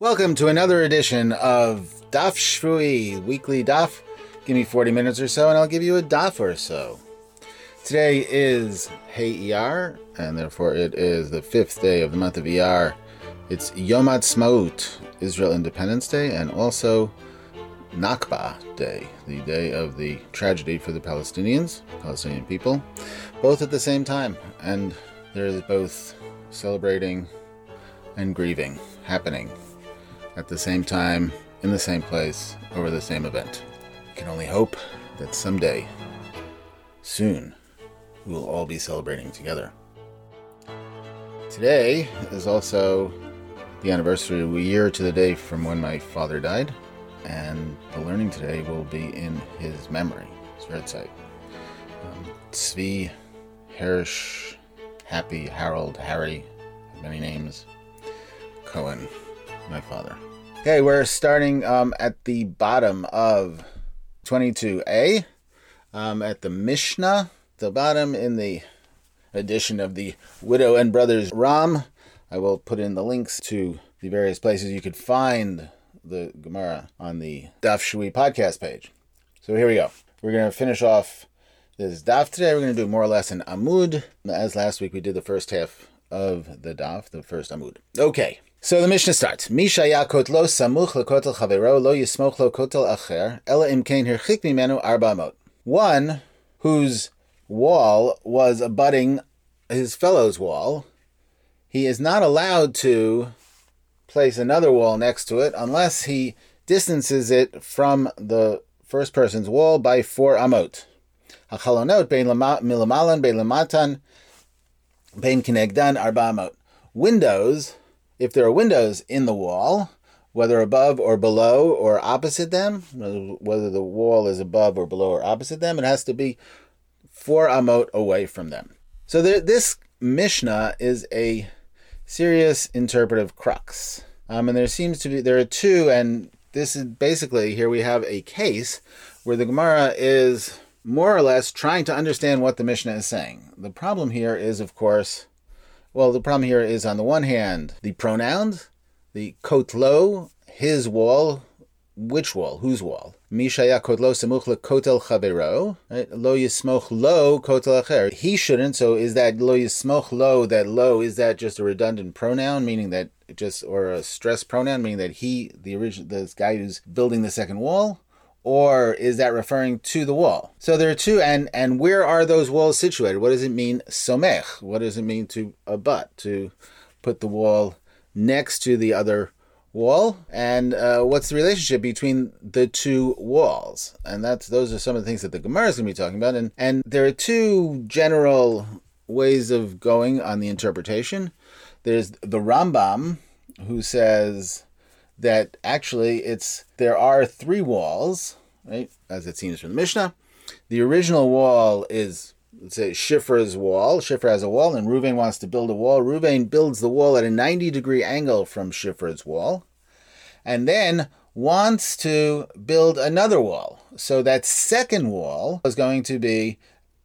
Welcome to another edition of Daf Shvui, weekly Daf. Give me 40 minutes or so and I'll give you a Daf or so. Today is Hey Iyar, and therefore it is the fifth day of the month of Iyar. It's Yom Ha'atzmaut, Israel Independence Day, and also Nakba Day, the day of the tragedy for the Palestinians, Palestinian people, both at the same time. And they're both celebrating and grieving happening at the same time, in the same place, over the same event. We can only hope that someday, soon, we will all be celebrating together. Today is also the anniversary of a year to the day from when my father died, and the learning today will be in his memory, his yahrzeit. Um, Tzvi, Hirsch, Happy, Harold, Harry, many names, Cohen, my father. Okay, we're starting um, at the bottom of 22a, um, at the Mishnah, the bottom in the edition of the Widow and Brothers Romm. I will put in the links to the various places you could find the Gemara on the Daf Shvui podcast page. So here we go. We're going to finish off this Daf today. We're going to do more or less an Amud. As last week we did the first half of the Daf, the first Amud. Okay. So the Mishnah starts: Misha yakot lo samuch lekotel chavero lo yismoch lo kotel acher ela imkein hirchik mimenu arba amot. One whose wall was abutting his fellow's wall, he is not allowed to place another wall next to it unless he distances it from the first person's wall by four amot. Hachalonot bein milamalan bein lamatan bein kinegdan arba amot. Windows if there are windows in the wall, whether above or below or opposite them, whether the wall is above or below or opposite them, it has to be four amot away from them. So this Mishnah is a serious interpretive crux. Um, and there seems to be, there are two, and this is basically, here we have a case where the Gemara is more or less trying to understand what the Mishnah is saying. The problem here is, of course, well, the problem here is on the one hand, the pronouns, the kotlo, his wall, which wall? Whose wall? Mishaya kotlo semuch kotel chavero. Lo yismoch lo kotel acher. He shouldn't. So is that lo yismoch lo? That lo is that just a redundant pronoun, meaning that just or a stress pronoun, meaning that he, the original, this guy who's building the second wall, or is that referring to the wall? So there are two, and and where are those walls situated? What does it mean somech? What does it mean to abut to put the wall next to the other wall? And uh, what's the relationship between the two walls? And that's those are some of the things that the Gemara is going to be talking about. And and there are two general ways of going on the interpretation. There's the Rambam who says that actually it's there are three walls, right? As it seems from the Mishnah. The original wall is let's say Shifra's wall. Shifra has a wall, and Ruvain wants to build a wall. Ruvain builds the wall at a 90 degree angle from Shifra's wall, and then wants to build another wall. So that second wall is going to be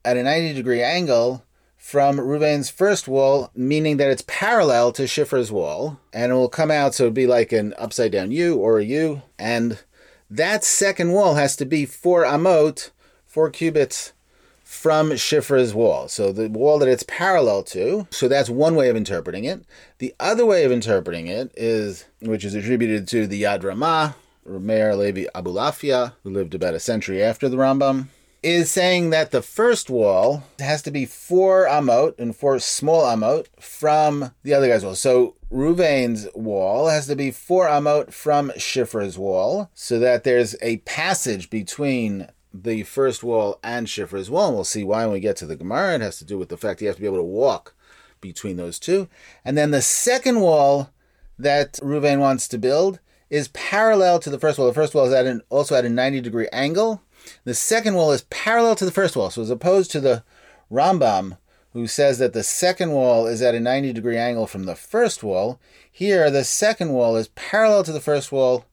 at a 90 degree angle from Ruvain's first wall, meaning that it's parallel to Shifra's wall, and it will come out so it'd be like an upside down U or a U, and that second wall has to be four amot, four cubits from Shifra's wall. So the wall that it's parallel to. So that's one way of interpreting it. The other way of interpreting it is, which is attributed to the Yad Ramah, Meir Levi Abulafia, who lived about a century after the Rambam, is saying that the first wall has to be four amot and four small amot from the other guy's wall. So Ruvain's wall has to be four amot from Shifra's wall, so that there's a passage between the first wall and Shifra's wall. And we'll see why when we get to the Gemara. It has to do with the fact you have to be able to walk between those two. And then the second wall that Ruvain wants to build is parallel to the first wall. The first wall is at an, also at a 90 degree angle. The second wall is parallel to the first wall. So as opposed to the Rambam, who says that the second wall is at a 90 degree angle from the first wall, here the second wall is parallel to the first wall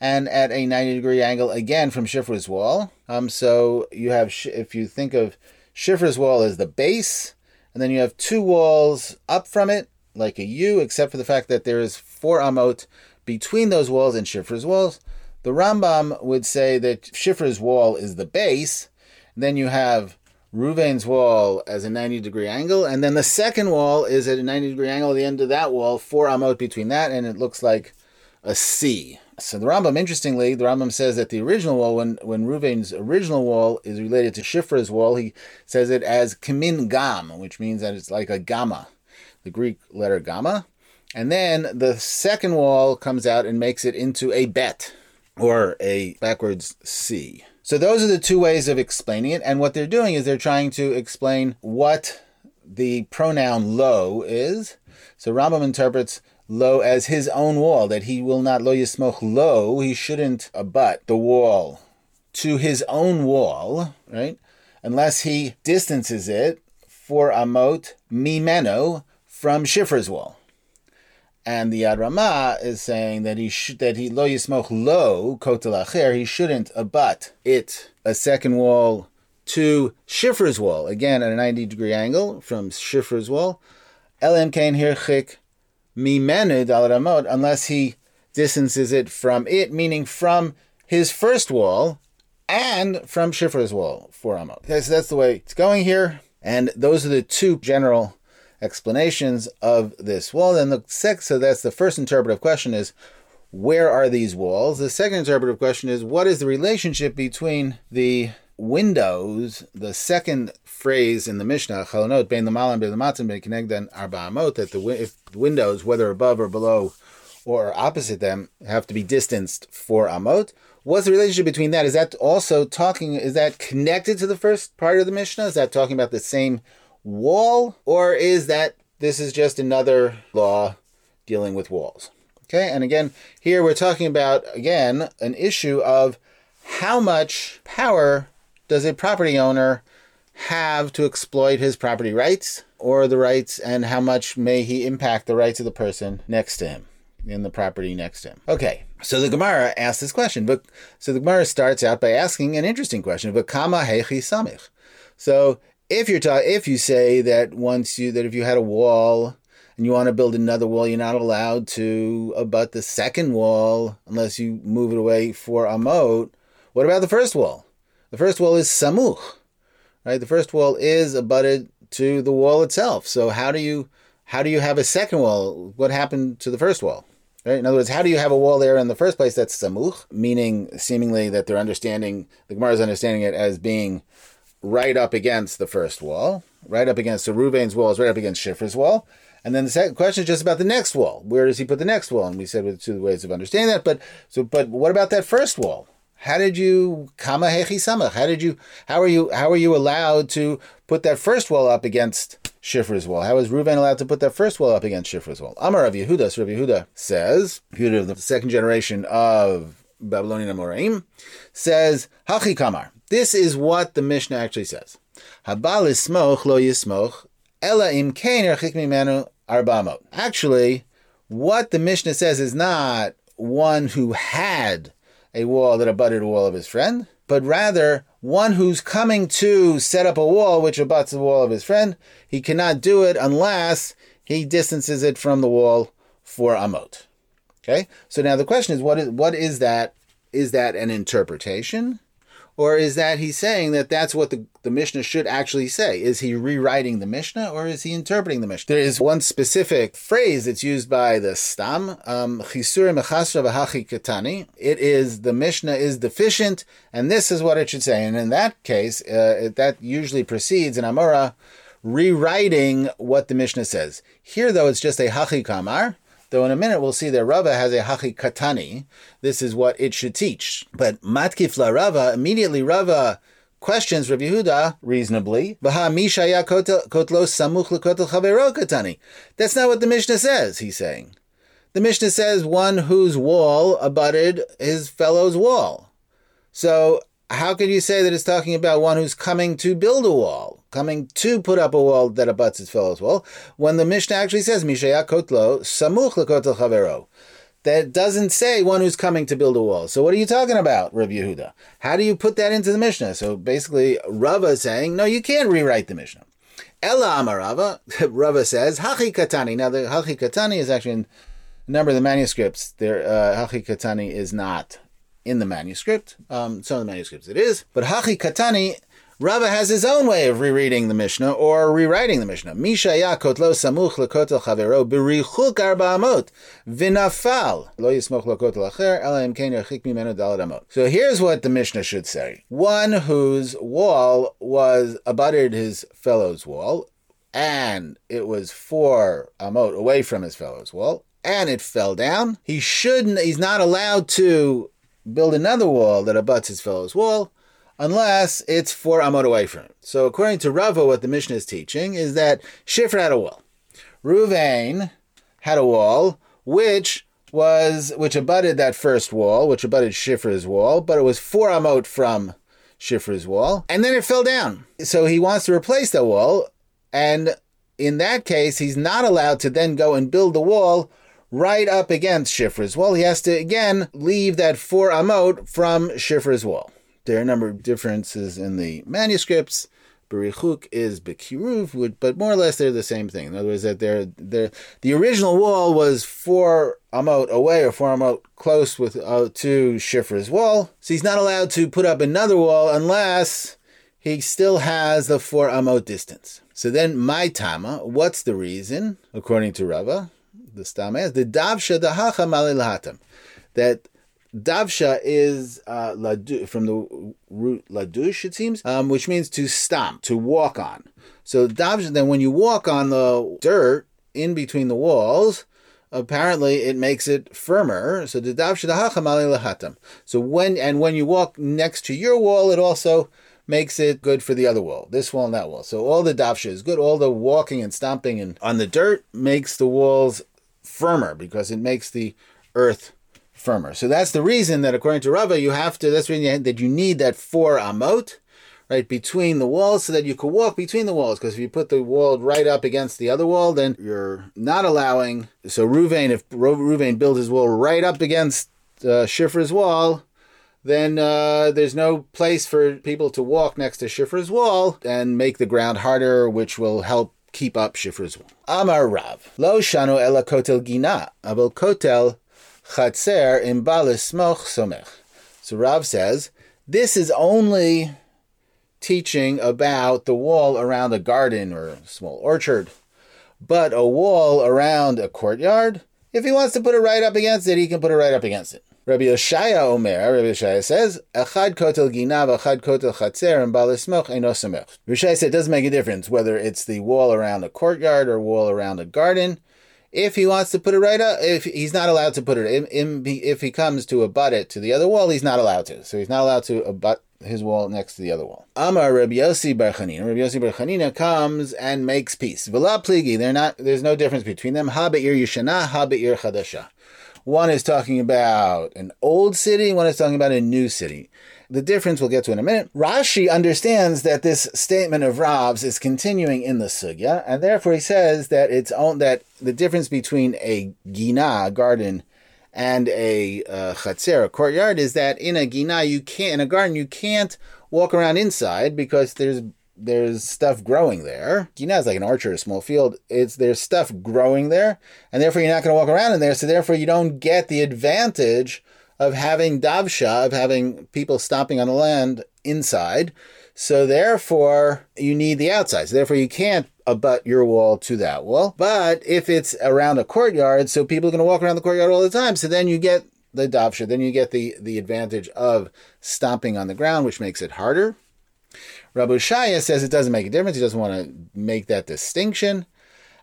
and at a 90 degree angle again from Shifra's wall. Um, so you have, if you think of Shifra's wall as the base, and then you have two walls up from it, like a U, except for the fact that there is four amot between those walls and Shifra's walls. The Rambam would say that Shifra's wall is the base. Then you have Ruvain's wall as a 90 degree angle, and then the second wall is at a 90 degree angle at the end of that wall, four amot between that, and it looks like a C. So the Rambam, interestingly, the Rambam says that the original wall, when when Ruvain's original wall is related to Shifra's wall, he says it as kamin gam, which means that it's like a gamma, the Greek letter gamma. And then the second wall comes out and makes it into a bet, or a backwards C. So those are the two ways of explaining it. And what they're doing is they're trying to explain what the pronoun lo is. So Rambam interprets lo as his own wall, that he will not lo yismoch lo, he shouldn't abut the wall to his own wall, right? Unless he distances it for a amot mimeno from Shifra's wall. And the Yad Ramah is saying that he should that he lo yismoch lo kotel acher. He shouldn't abut it a second wall to Shifra's wall again at a ninety degree angle from Shifra's wall. Elam hirchik mimenu dal unless he distances it from it, meaning from his first wall and from Shifra's wall for amot. Okay, so that's the way it's going here. And those are the two general explanations of this wall. Then the sec, so that's the first interpretive question is where are these walls? The second interpretive question is what is the relationship between the windows, the second phrase in the Mishnah, chalonot bein lamalam bein lamatzim bein kenegdan arba amot, that the if windows, whether above or below or opposite them, have to be distanced for amot. What's the relationship between that? Is that also talking? Is that connected to the first part of the Mishnah? Is that talking about the same wall, or is that this is just another law dealing with walls? Okay, and again, here we're talking about, again, an issue of how much power does a property owner have to exploit his property rights or the rights, and how much may he impact the rights of the person next to him in the property next to him. Okay, so the Gemara asks this question, but so the Gemara starts out by asking an interesting question: "But kama hechi samich." So if you're ta- if you say that once you that if you had a wall and you want to build another wall, you're not allowed to abut the second wall unless you move it away for amot. What about the first wall? The first wall is samuch, right? The first wall is abutted to the wall itself. So how do you how do you have a second wall? What happened to the first wall? Right? In other words, how do you have a wall there in the first place that's samuch, meaning seemingly that they're understanding the Gemara is understanding it as being right up against the first wall, right up against the Ruvain's wall is right up against Shifra's wall. And then the second question is just about the next wall. Where does he put the next wall? And we said with two ways of understanding that. But so, but what about that first wall? How did you kama hechi samach? How did you? How are you? How are you allowed to put that first wall up against Shifra's wall? How is Reuven allowed to put that first wall up against Shifra's wall? Amar Rav Yehuda, Yehuda says, Yehuda of the second generation of Babylonian Amoraim, says hachi kamar. This is what the Mishnah actually says. Habal ismoch lo yismoch ela im kain mimenu arbamot. Actually, what the Mishnah says is not one who had a wall that abutted a wall of his friend, but rather one who's coming to set up a wall which abuts the wall of his friend. He cannot do it unless he distances it from the wall for amot. Okay, so now the question is, what is what is that? Is that an interpretation? Or is that he's saying that that's what the, the Mishnah should actually say? Is he rewriting the Mishnah or is he interpreting the Mishnah? There is one specific phrase that's used by the Stam, um. It is, the Mishnah is deficient, and this is what it should say. And in that case, uh, that usually precedes an Amora rewriting what the Mishnah says. Here, though, it's just a Hachi Kamar. Though in a minute we'll see that Rava has a hachi katani. This is what it should teach. But matkif la Rava, immediately Rava questions Rabbi Yehuda reasonably. That's not what the Mishnah says, he's saying. The Mishnah says one whose wall abutted his fellow's wall. So how could you say that it's talking about one who's coming to build a wall, coming to put up a wall that abuts his fellow's wall, when the Mishnah actually says Mishaya Kotlo Samuch Lekotel Chavero? That doesn't say one who's coming to build a wall. So what are you talking about, Rav Yehuda? How do you put that into the Mishnah? So basically, Rava is saying, no, you can't rewrite the Mishnah. Ella Amarava, Rava says, Hachi Katani. Now the Hachi Katani is actually in a number of the manuscripts, there uh, Hachi Katani is not in the manuscript. Um, some of the manuscripts it is, but Hachi Katani Rava has his own way of rereading the Mishnah or rewriting the Mishnah. Kotlo samuch lekotel chavero berichuk arba amot lo yismoch lekotel acher dalad amot. So here's what the Mishnah should say: One whose wall was abutted his fellow's wall, and it was four amot away from his fellow's wall, and it fell down. He shouldn't. He's not allowed to build another wall that abuts his fellow's wall unless it's four amot away from him. So according to Rava, what the Mishnah is teaching is that Shifra had a wall. Ruvain had a wall which was which abutted that first wall, which abutted Shifra's wall, but it was four amot from Shifra's wall, and then it fell down. So he wants to replace that wall, and in that case, he's not allowed to then go and build the wall right up against Shifra's wall. He has to again leave that four amot from Shifra's wall. There are a number of differences in the manuscripts. Berichuk is Bekiruv, but more or less they're the same thing. In other words, that they're, they're, the original wall was four amot away or four amot close with uh, to Shifra's wall. So he's not allowed to put up another wall unless he still has the four amot distance. So then, my tama, what's the reason? According to Rava, the stama the davsha dahacha malilahatam, that Davsha is uh, ladu, from the root ladush, it seems, um, which means to stomp, to walk on. So davsha, then when you walk on the dirt in between the walls, apparently it makes it firmer. So the davsha lahatam. So when and when you walk next to your wall, it also makes it good for the other wall, this wall and that wall. So all the davsha is good. All the walking and stomping and on the dirt makes the walls firmer because it makes the earth firmer. So that's the reason that according to Rava, you have to, that's the reason that you need that four amot, right, between the walls so that you can walk between the walls. Because if you put the wall right up against the other wall, then you're not allowing, so Ruvain, if Ruvain builds his wall right up against uh, Shifra's wall, then uh, there's no place for people to walk next to Shifra's wall and make the ground harder, which will help keep up Shifra's wall. Amar Rav, Lo shano ela kotel gina, abel kotel Chatzer in Balismoch Somech. So Rav says, this is only teaching about the wall around a garden or a small orchard. But a wall around a courtyard, if he wants to put it right up against it, he can put it right up against it. Rabbi Yoshaya Omer, Rabbi Yoshaya says, Echad kotel ginav, echad kotel chatzer, and balismoch eno samech. Rabbi Yoshaya said it doesn't make a difference whether it's the wall around a courtyard or wall around a garden. If he wants to put it right up, if he's not allowed to put it in, in, if he comes to abut it to the other wall, he's not allowed to. So he's not allowed to abut his wall next to the other wall. Amar Rabbi Yossi Bar Chanina. Rabbi Yossi Bar Chanina comes and makes peace. V'la pligi. They're not. There's no difference between them. Ha yishana, chadasha. One is talking about an old city. One is talking about a new city. The difference we'll get to in a minute. Rashi understands that this statement of Rav's is continuing in the sugya, and therefore he says that it's that the difference between a gina garden and a uh, courtyard, is that in a gina you can't in a garden you can't walk around inside because there's there's stuff growing there. Gina is like an orchard, a small field. It's there's stuff growing there, and therefore you're not going to walk around in there. So therefore you don't get the advantage of having davsha, of having people stomping on the land inside. So therefore, you need the outside. So therefore, you can't abut your wall to that wall. But if it's around a courtyard, so people are going to walk around the courtyard all the time. So then you get the davsha. Then you get the the advantage of stomping on the ground, which makes it harder. Rabbi Shaya says it doesn't make a difference. He doesn't want to make that distinction.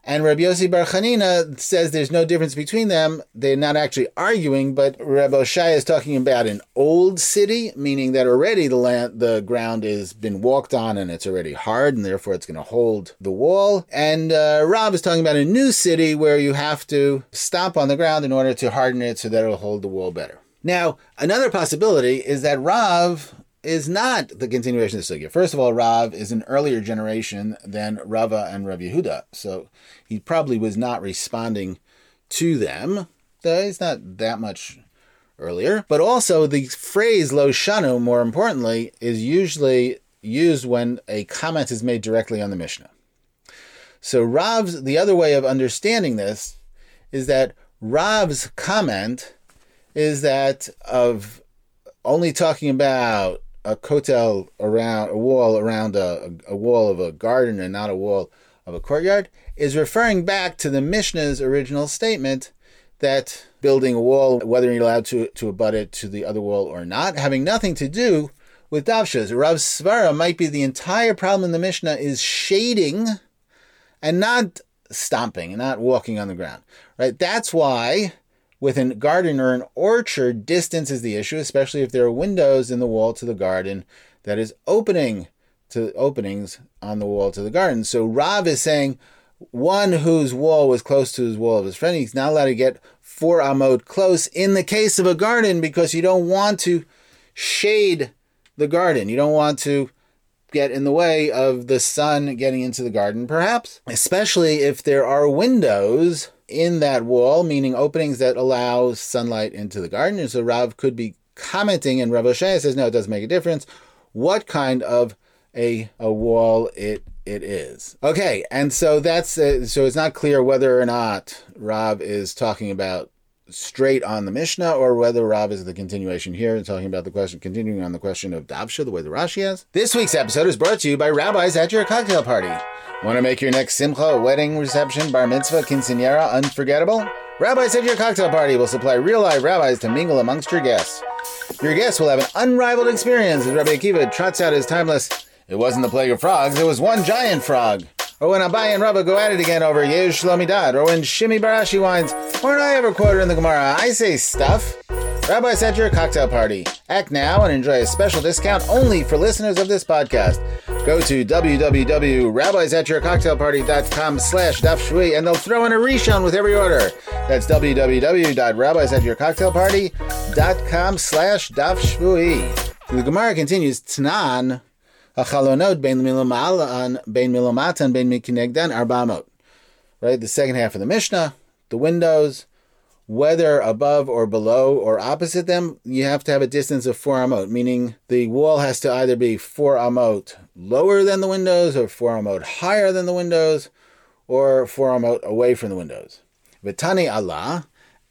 And Rabbi Yossi Bar Chanina says there's no difference between them. They're not actually arguing, but Rabbi Shai is talking about an old city, meaning that already the land, the ground has been walked on and it's already hard, and therefore it's going to hold the wall. And uh, Rav is talking about a new city where you have to stomp on the ground in order to harden it so that it'll hold the wall better. Now, another possibility is that Rav is not the continuation of the sugya. First of all, Rav is an earlier generation than Rava and Rav Yehuda, so he probably was not responding to them. He's not that much earlier. But also, the phrase lo shanu, more importantly, is usually used when a comment is made directly on the Mishnah. So Rav's the other way of understanding this is that Rav's comment is that of only talking about a kotel around a wall around a, a wall of a garden and not a wall of a courtyard is referring back to the Mishnah's original statement that building a wall, whether you're allowed to, to abut it to the other wall or not, having nothing to do with davshas. Rav Svara might be the entire problem in the Mishnah is shading and not stomping and not walking on the ground. Right? That's why with a garden or an orchard, distance is the issue, especially if there are windows in the wall to the garden that is opening to openings on the wall to the garden. So Rav is saying one whose wall was close to his wall of his friend, he's not allowed to get four amot close in the case of a garden because you don't want to shade the garden. You don't want to get in the way of the sun getting into the garden, perhaps, especially if there are windows in that wall, meaning openings that allow sunlight into the garden. And so Rav could be commenting, and Rav Oshaya says, no, it doesn't make a difference what kind of a, a wall it it is. Okay, and so that's uh, so it's not clear whether or not Rav is talking about straight on the Mishnah or whether Rav is the continuation here and talking about the question, continuing on the question of Davsha, the way the Rashi has. This week's episode is brought to you by Rabbis at your cocktail party. Want to make your next simcha, wedding reception, bar mitzvah, quinceanera unforgettable? Rabbis at your cocktail party will supply real live rabbis to mingle amongst your guests. Your guests will have an unrivaled experience as Rabbi Akiva trots out his timeless, it wasn't the plague of frogs, it was one giant frog. Or when Abai and Rava go at it again over Yesh Shlomidad, or when Shimi Barashi whines, weren't I ever quoted in the Gemara? I say stuff. Rabbi at your cocktail party. Act now and enjoy a special discount only for listeners of this podcast. Go to www.rabbisatyourcocktailparty.com slash dafshui and they'll throw in a reshon with every order. That's www.rabbisatyourcocktailparty.com slash dafshui. The Gemara continues, Tnan Achalonot ben milomatan ben milomatan ben mikinegdan arbamot. Right, the second half of the Mishnah, the windows, whether above or below or opposite them, you have to have a distance of four amot, meaning the wall has to either be four amot lower than the windows, or four amot higher than the windows, or four amot away from the windows. Vitani Allah,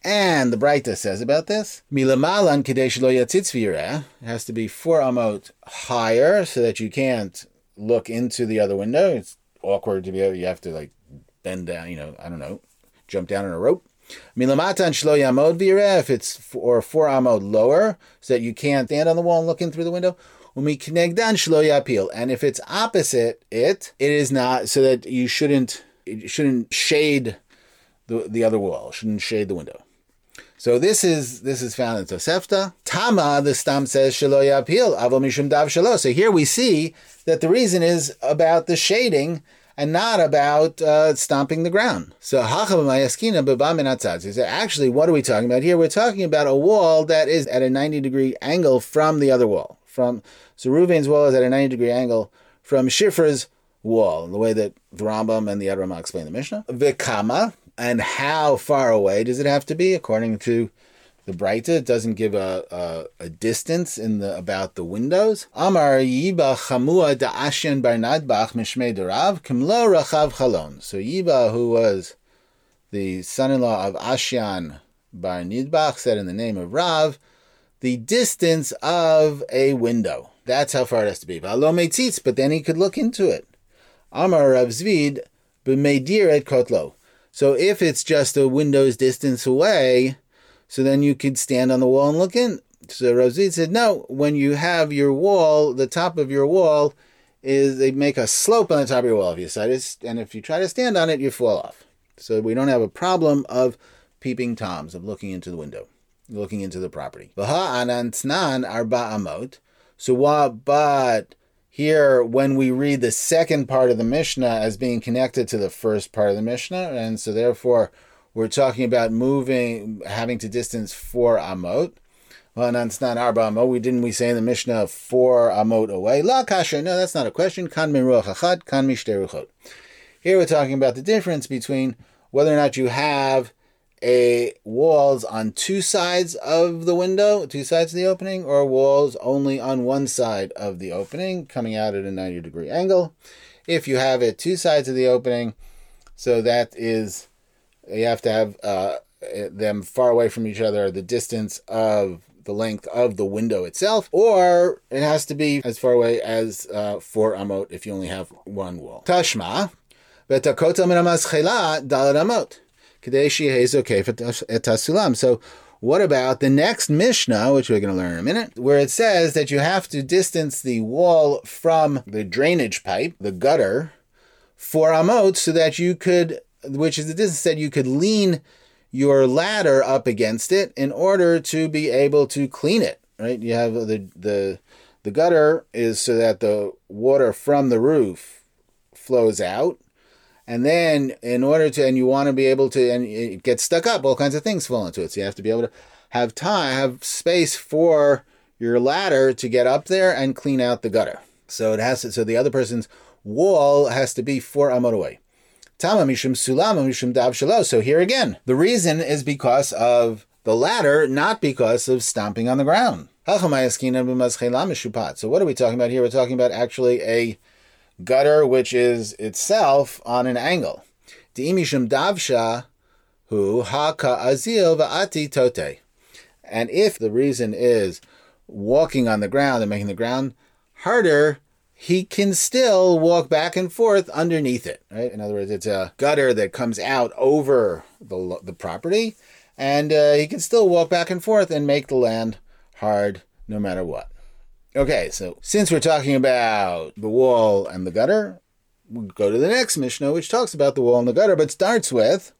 and the Breita says about this, milamalan kadesh lo It has to be four amot higher so that you can't look into the other window. It's awkward to be able. You have to like bend down. You know, I don't know, jump down on a rope. Milamatan shlo yamod v'yireh. If it's or four amot lower, so that you can't stand on the wall and look in through the window. Umiknegdan shlo. And if it's opposite it, it is not so that you shouldn't it shouldn't shade the the other wall. Shouldn't shade the window. So this is this is found in Tosefta. Tama, the stam says shelo yapil avo mishum dav shelo. So here we see that the reason is about the shading and not about uh, stomping the ground. So He said, actually, what are we talking about here? We're talking about a wall that is at a 90 degree angle from the other wall. From so Ruvain's wall is at a 90 degree angle from Shifra's wall, the way that the Rambam and the Yad Ramah explain the Mishnah. Vikama, and how far away does it have to be? According to the Breita, it doesn't give a, a, a, distance in the about the windows. Amar Yiba Chamua da Ashian bar Nidbach Mishmei Durav Kimlo Rachav Chalon. So Yiba, who was the son-in-law of Ashian bar Nidbach, said in the name of Rav, the distance of a window. That's how far it has to be. But then he could look into it. Amar Rav Zvid b'meidir et kotlo. So if it's just a window's distance away, so then you could stand on the wall and look in. So Rosita said, no, when you have your wall, the top of your wall is they make a slope on the top of your wall. If you decide to, and if you try to stand on it, you fall off. So we don't have a problem of peeping toms, of looking into the window, looking into the property. So what, but here when we read the second part of the Mishnah as being connected to the first part of the Mishnah, and so therefore we're talking about moving, having to distance four amot. Well, and it's not arba amot. We didn't we say in the Mishnah four amot away? La kasha. No, that's not a question. Kan min achad, kan Here we're talking about the difference between whether or not you have a walls on two sides of the window, two sides of the opening, or walls only on one side of the opening, coming out at a 90 degree angle. If you have it two sides of the opening, so that is you have to have uh, them far away from each other, the distance of the length of the window itself, or it has to be as far away as uh, four amot if you only have one wall. Tashma, v'takota min dalat amot, kadeshi et Uh, so what about the next Mishnah, which we're going to learn in a minute, where it says that you have to distance the wall from the drainage pipe, the gutter, for amot, so that you could, which is the distance that you could lean your ladder up against it in order to be able to clean it. Right? You have the the the gutter is so that the water from the roof flows out. And then in order to and you want to be able to and it gets stuck up, all kinds of things fall into it. So you have to be able to have time, have space for your ladder to get up there and clean out the gutter. So it has to, so the other person's wall has to be four amot away. Tama mishum sulama mishum shalo. So here again, the reason is because of the ladder, not because of stomping on the ground. So what are we talking about here? We're talking about actually a gutter which is itself on an angle. Diimishum davsha hu haka azil va'ati tote. And if the reason is walking on the ground and making the ground harder, he can still walk back and forth underneath it. Right? In other words, it's a gutter that comes out over the the property, and uh, he can still walk back and forth and make the land hard no matter what. Okay, so since we're talking about the wall and the gutter, we'll go to the next Mishnah, which talks about the wall and the gutter, but starts with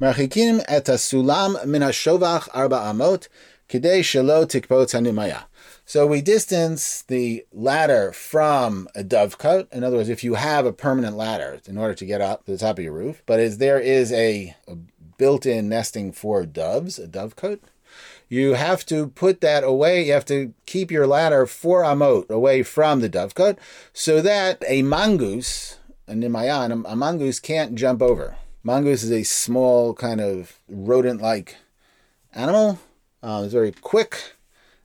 Marchikim et sulam min arba amot kidei shelo tikpot hanimaya. So we distance the ladder from a dovecot. In other words, if you have a permanent ladder in order to get up to the top of your roof, but as there is a, a built-in nesting for doves, a dovecote, you have to put that away. You have to keep your ladder four amot away from the dovecote so that a mongoose, a nimayan, a mongoose can't jump over. Mongoose is a small kind of rodent-like animal. Uh, it's very quick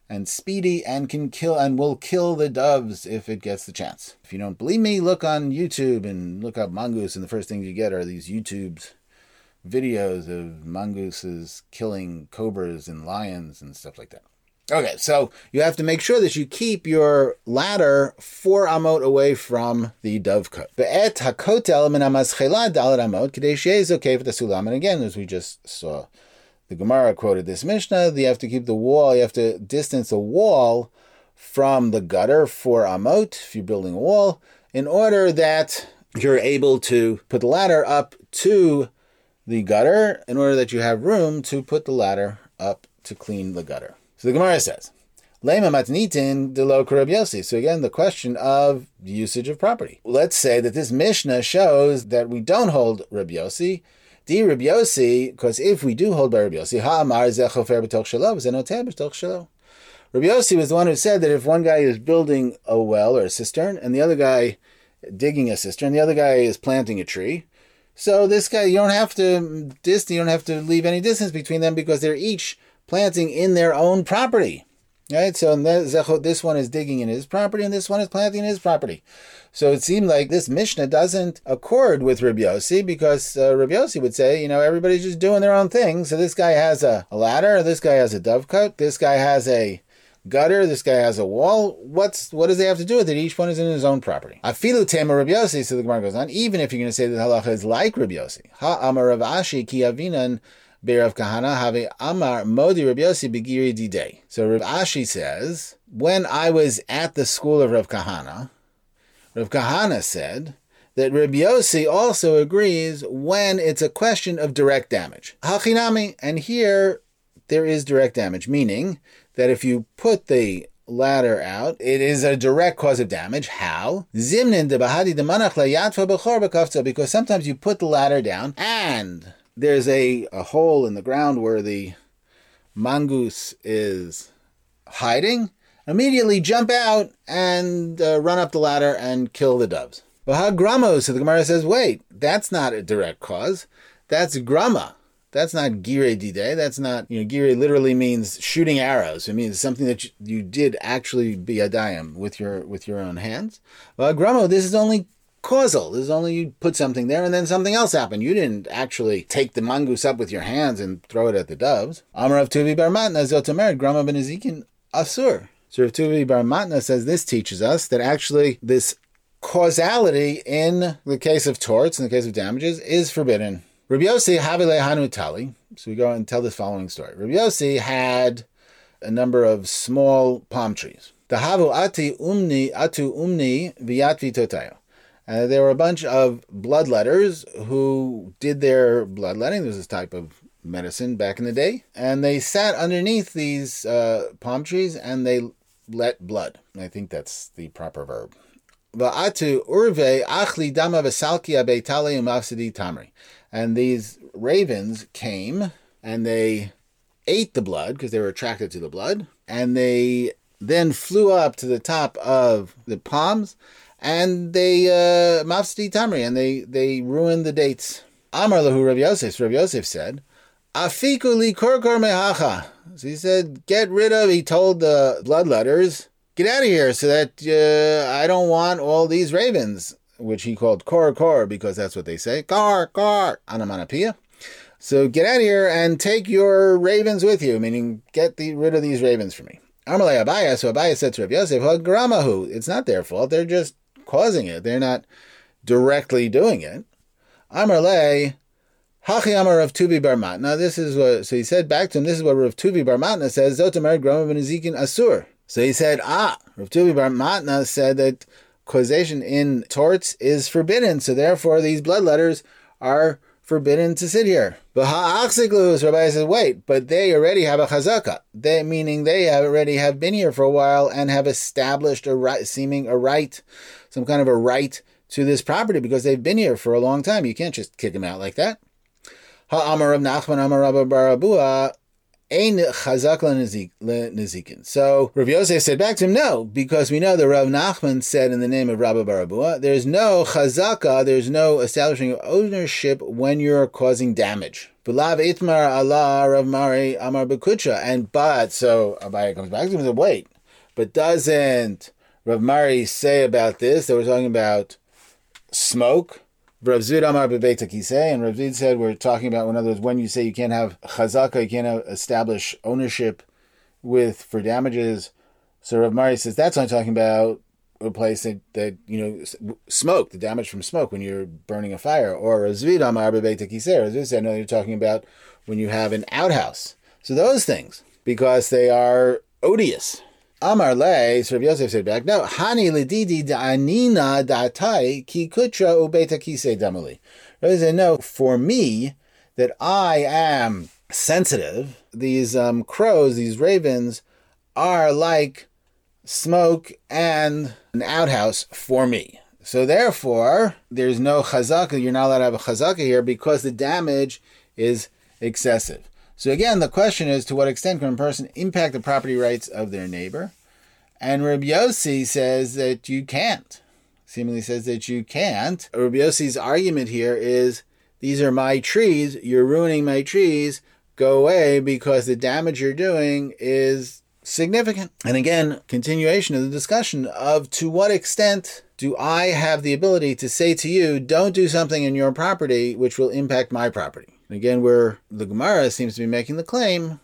and speedy and can kill and will kill the doves if it gets the chance. If you don't believe me, look on YouTube and look up mongoose, and the first things you get are these YouTube's videos of mongooses killing cobras and lions and stuff like that. Okay, so you have to make sure that you keep your ladder four amot away from the dovecote. Be'et hakotel min amaschela dalet amot she'ez okay for the sulam. And again, as we just saw, the Gemara quoted this Mishnah. You have to keep the wall, you have to distance the wall from the gutter for amot, if you're building a wall, in order that you're able to put the ladder up to the gutter, in order that you have room to put the ladder up to clean the gutter. So the Gemara says, Lema matnitin de lo So again, the question of usage of property. Let's say that this Mishnah shows that we don't hold Rabbi Yossi, Di Yossi, because if we do hold by Rabbi Yossi, Ha'amar zechofer b'toch shelo, v'zenoter b'toch shelo. Rabbi Yossi was the one who said that if one guy is building a well or a cistern, and the other guy digging a cistern, the other guy is planting a tree, so this guy, you don't have to dis, you don't have to leave any distance between them because they're each planting in their own property. Right? So this one is digging in his property and this one is planting in his property. So it seemed like this Mishnah doesn't accord with Rabbi Yossi because uh, Rabbi would say, you know, everybody's just doing their own thing. So this guy has a, a ladder, this guy has a dovecote, this guy has a gutter, this guy has a wall. What's what does they have to do with it? Each one is in his own property. Afilu tema Rabbi Yossi, so the Gemara goes on, even if you're going to say that halacha is like Rabbi Yossi. Ha amar Rav Ashi ki avinan Rav Kahana have Amar Modi Rav Yossi Begiri Didei. So Rav Ashi says, when I was at the school of Rav Kahana, Rav Kahana said that Rav Yossi also agrees when it's a question of direct damage. Hachinami, and here there is direct damage, meaning that if you put the ladder out, it is a direct cause of damage. How? Because sometimes you put the ladder down and there's a, a hole in the ground where the mongoose is hiding, immediately jump out and uh, run up the ladder and kill the doves. Gramo, so the Gemara says, wait, that's not a direct cause. That's grama. That's not gire dide. That's not, you know, gire literally means shooting arrows. It means something that you, you did actually be a dayim with your with your own hands. Well, gramo, this is only causal. This is only you put something there and then something else happened. You didn't actually take the mongoose up with your hands and throw it at the doves. Amar Rav Tuvi Bar Matna Zotomer Grama ben Ezekin Asur. So Rav Tuvi Bar Matna says this teaches us that actually this causality in the case of torts, in the case of damages, is forbidden. Rabbi Yossi Hanutali. So we go and tell this following story. Rabbi Yossi had a number of small palm trees. The Havu Ati Umni Atu Umni Viatvi Totayo. Uh, there were a bunch of bloodletters who did their bloodletting. There was this type of medicine back in the day. And they sat underneath these uh, palm trees and they let blood. I think that's the proper verb. Va'atu urve achli dama v'salkia beitale umafsidi tamri. And these ravens came and they ate the blood because they were attracted to the blood. And they then flew up to the top of the palms and they uh, tamri and they, they ruined the dates. Amar lahu Rav Yosef. Rav Yosef said, Afiku li korkor mehacha. So he said, get rid of, he told the bloodletters, get out of here so that uh, I don't want all these ravens, which he called kor kor because that's what they say. Kor kor, anamanapia. So get out of here and take your ravens with you, meaning get the, rid of these ravens for me. Amalei Abaya, so Abaya said to Rav Yosef, Gramahu, it's not their fault, they're just causing it. They're not directly doing it. Amalei, Amar Rav Tuvi Bar Matna. This is what so he said back to him. This is what Rav Tuvi Bar Matna says. Zotamar Grama ben Ezekin Asur. So he said, Ah, Rav Tuvi Bar Matna said that causation in torts is forbidden. So therefore, these bloodletters are forbidden to sit here. But ha'achziklus, Rabbi says, wait, but they already have a chazaka. They meaning they already have been here for a while and have established a right, seeming a right, some kind of a right to this property because they've been here for a long time. You can't just kick them out like that. Ha'amar Rav Nachman Amar Rabba Barabua Ein chazak lenezikin. So Rav Yosef said back to him, no, because we know that Rav Nachman said in the name of Rabba Barabua, there's no chazaka, there's no establishing of ownership when you're causing damage. Belav itmar Allah Rav Mari Amar Bekucha. And but, so Abaya comes back to him and says, wait, but doesn't Rav Mari say about this that we're talking about smoke? Rav Zvid Amar and Rav Zvid said we're talking about, in other words, when you say you can't have chazaka, you can't establish ownership with for damages. So Rav Mari says that's not talking about a place that, that you know smoke, the damage from smoke when you're burning a fire. Or Rav Zvid Amar Bebeta Rav Zvid said no, you're talking about when you have an outhouse. So those things, because they are odious. Amar le, so Rabbi Yosef said back, no, hani lididi da'anina da'atai ki kutra ubeta kise damali. Rabbi said, no, for me, that I am sensitive, these um, crows, these ravens, are like smoke and an outhouse for me. So therefore, there's no chazaka, you're not allowed to have a chazaka here because the damage is excessive. So again, the question is to what extent can a person impact the property rights of their neighbor? And Rabbi Yossi says that you can't. Seemingly says that you can't. Rabbi Yossi's argument here is these are my trees, you're ruining my trees, go away because the damage you're doing is significant. And again, continuation of the discussion of to what extent do I have the ability to say to you, don't do something in your property which will impact my property? And again, where the Gemara seems to be making the claim,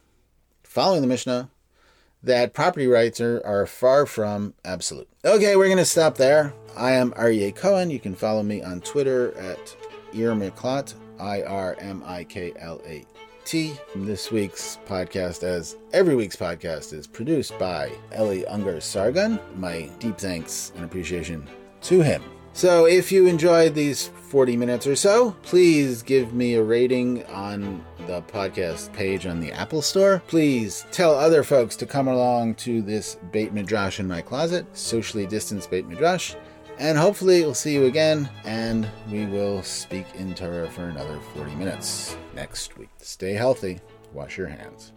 following the Mishnah, that property rights are, are far from absolute. Okay, we're going to stop there. I am Aryeh Cohen. You can follow me on Twitter at Irmiklat, I R M I K L A T. This week's podcast, as every week's podcast, is produced by Eli Ungar Sargon. My deep thanks and appreciation to him. So, if you enjoyed these 40 minutes or so, please give me a rating on the podcast page on the Apple Store. Please tell other folks to come along to this Beit Midrash in my closet, socially distanced Beit Midrash. And hopefully, we'll see you again, and we will speak in Torah for another 40 minutes next week. Stay healthy, wash your hands.